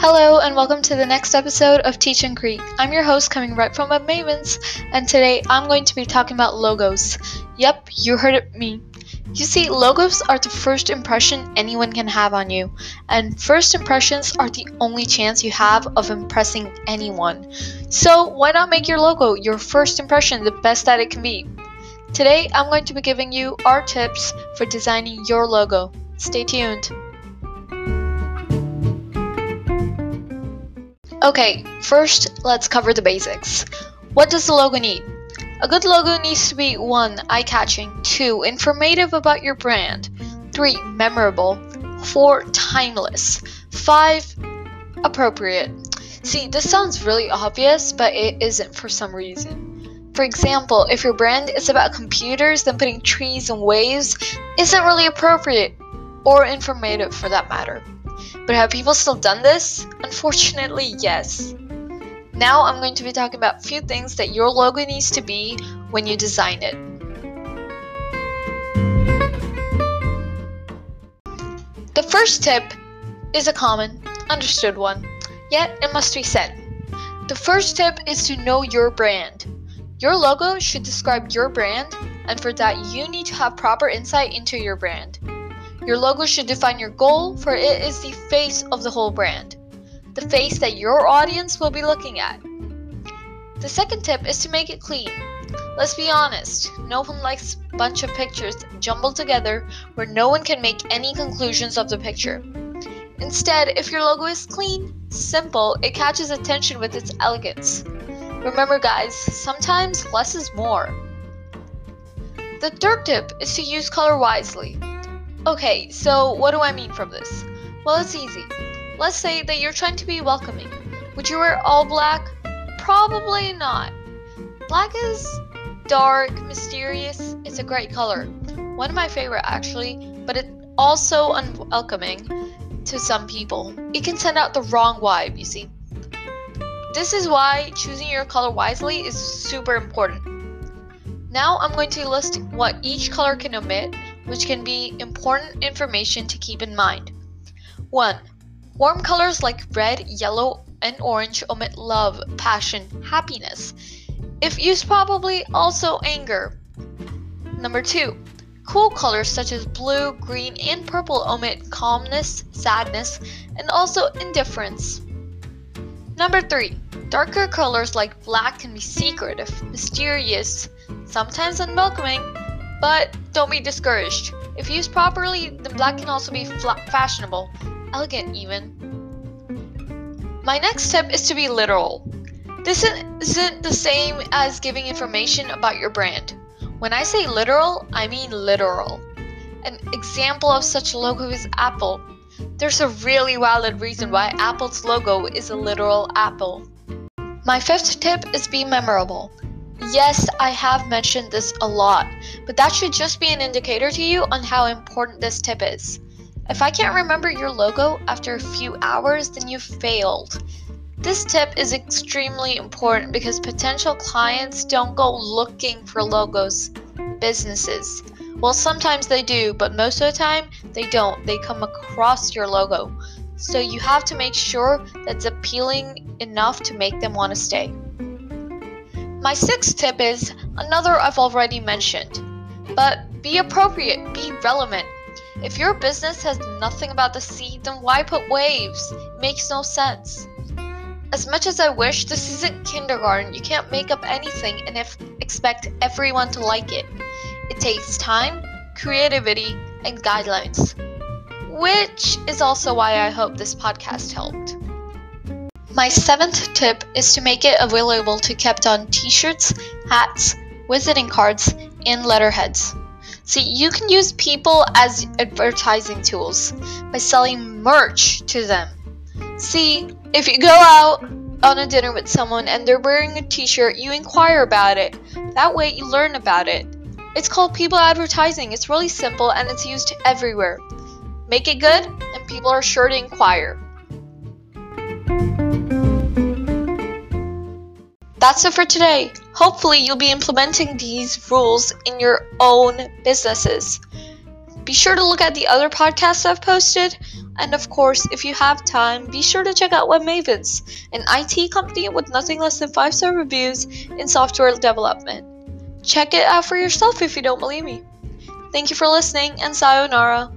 Hello, and welcome to the next episode of Teach and Create. I'm your host, coming right from a Mavens, and today I'm going to be talking about logos. Yep, you heard it me. You see, logos are the first impression anyone can have on you, and first impressions are the only chance you have of impressing anyone. So, why not make your logo, your first impression, the best that it can be? Today, I'm going to be giving you our tips for designing your logo. Stay tuned. Okay, first let's cover the basics. What does the logo need? A good logo needs to be 1. Eye catching, 2. Informative about your brand, 3. Memorable, 4. Timeless, 5. Appropriate. See, this sounds really obvious, but it isn't for some reason. For example, if your brand is about computers, then putting trees and waves isn't really appropriate or informative for that matter. But have people still done this? Unfortunately, yes. Now I'm going to be talking about a few things that your logo needs to be when you design it. The first tip is a common, understood one, yet it must be said. The first tip is to know your brand. Your logo should describe your brand, and for that, you need to have proper insight into your brand. Your logo should define your goal, for it is the face of the whole brand, the face that your audience will be looking at. The second tip is to make it clean. Let's be honest, no one likes a bunch of pictures jumbled together where no one can make any conclusions of the picture. Instead, if your logo is clean, simple, it catches attention with its elegance. Remember, guys, sometimes less is more. The third tip is to use color wisely. Okay, so what do I mean from this? Well, it's easy. Let's say that you're trying to be welcoming. Would you wear all black? Probably not. Black is dark, mysterious. It's a great color. One of my favorite actually, but it's also unwelcoming to some people. It can send out the wrong vibe, you see. This is why choosing your color wisely is super important. Now I'm going to list what each color can omit which can be important information to keep in mind. 1. Warm colors like red, yellow, and orange omit love, passion, happiness. If used probably also anger. Number 2. Cool colors such as blue, green, and purple omit calmness, sadness, and also indifference. Number 3. Darker colors like black can be secretive, mysterious, sometimes unwelcoming, but don't be discouraged. If used properly, the black can also be fashionable, elegant even. My next tip is to be literal. This isn't the same as giving information about your brand. When I say literal, I mean literal. An example of such a logo is Apple. There's a really valid reason why Apple's logo is a literal apple. My fifth tip is be memorable. Yes, I have mentioned this a lot, but that should just be an indicator to you on how important this tip is. If I can't remember your logo after a few hours, then you've failed. This tip is extremely important because potential clients don't go looking for logos, businesses. Well, sometimes they do, but most of the time they don't. They come across your logo. So you have to make sure that's appealing enough to make them want to stay. My sixth tip is another I've already mentioned, but be appropriate, be relevant. If your business has nothing about the sea, then why put waves? It makes no sense. As much as I wish, this isn't kindergarten. You can't make up anything and if, expect everyone to like it. It takes time, creativity, and guidelines. Which is also why I hope this podcast helped. My seventh tip is to make it available to kept on t-shirts, hats, visiting cards, and letterheads. See, you can use people as advertising tools by selling merch to them. See, if you go out on a dinner with someone and they're wearing a t-shirt, you inquire about it. That way you learn about it. It's called people advertising. It's really simple and it's used everywhere. Make it good and people are sure to inquire. That's it for today. Hopefully, you'll be implementing these rules in your own businesses. Be sure to look at the other podcasts I've posted. And of course, if you have time, be sure to check out WebMavens, an IT company with nothing less than 5 star reviews in software development. Check it out for yourself if you don't believe me. Thank you for listening, and sayonara.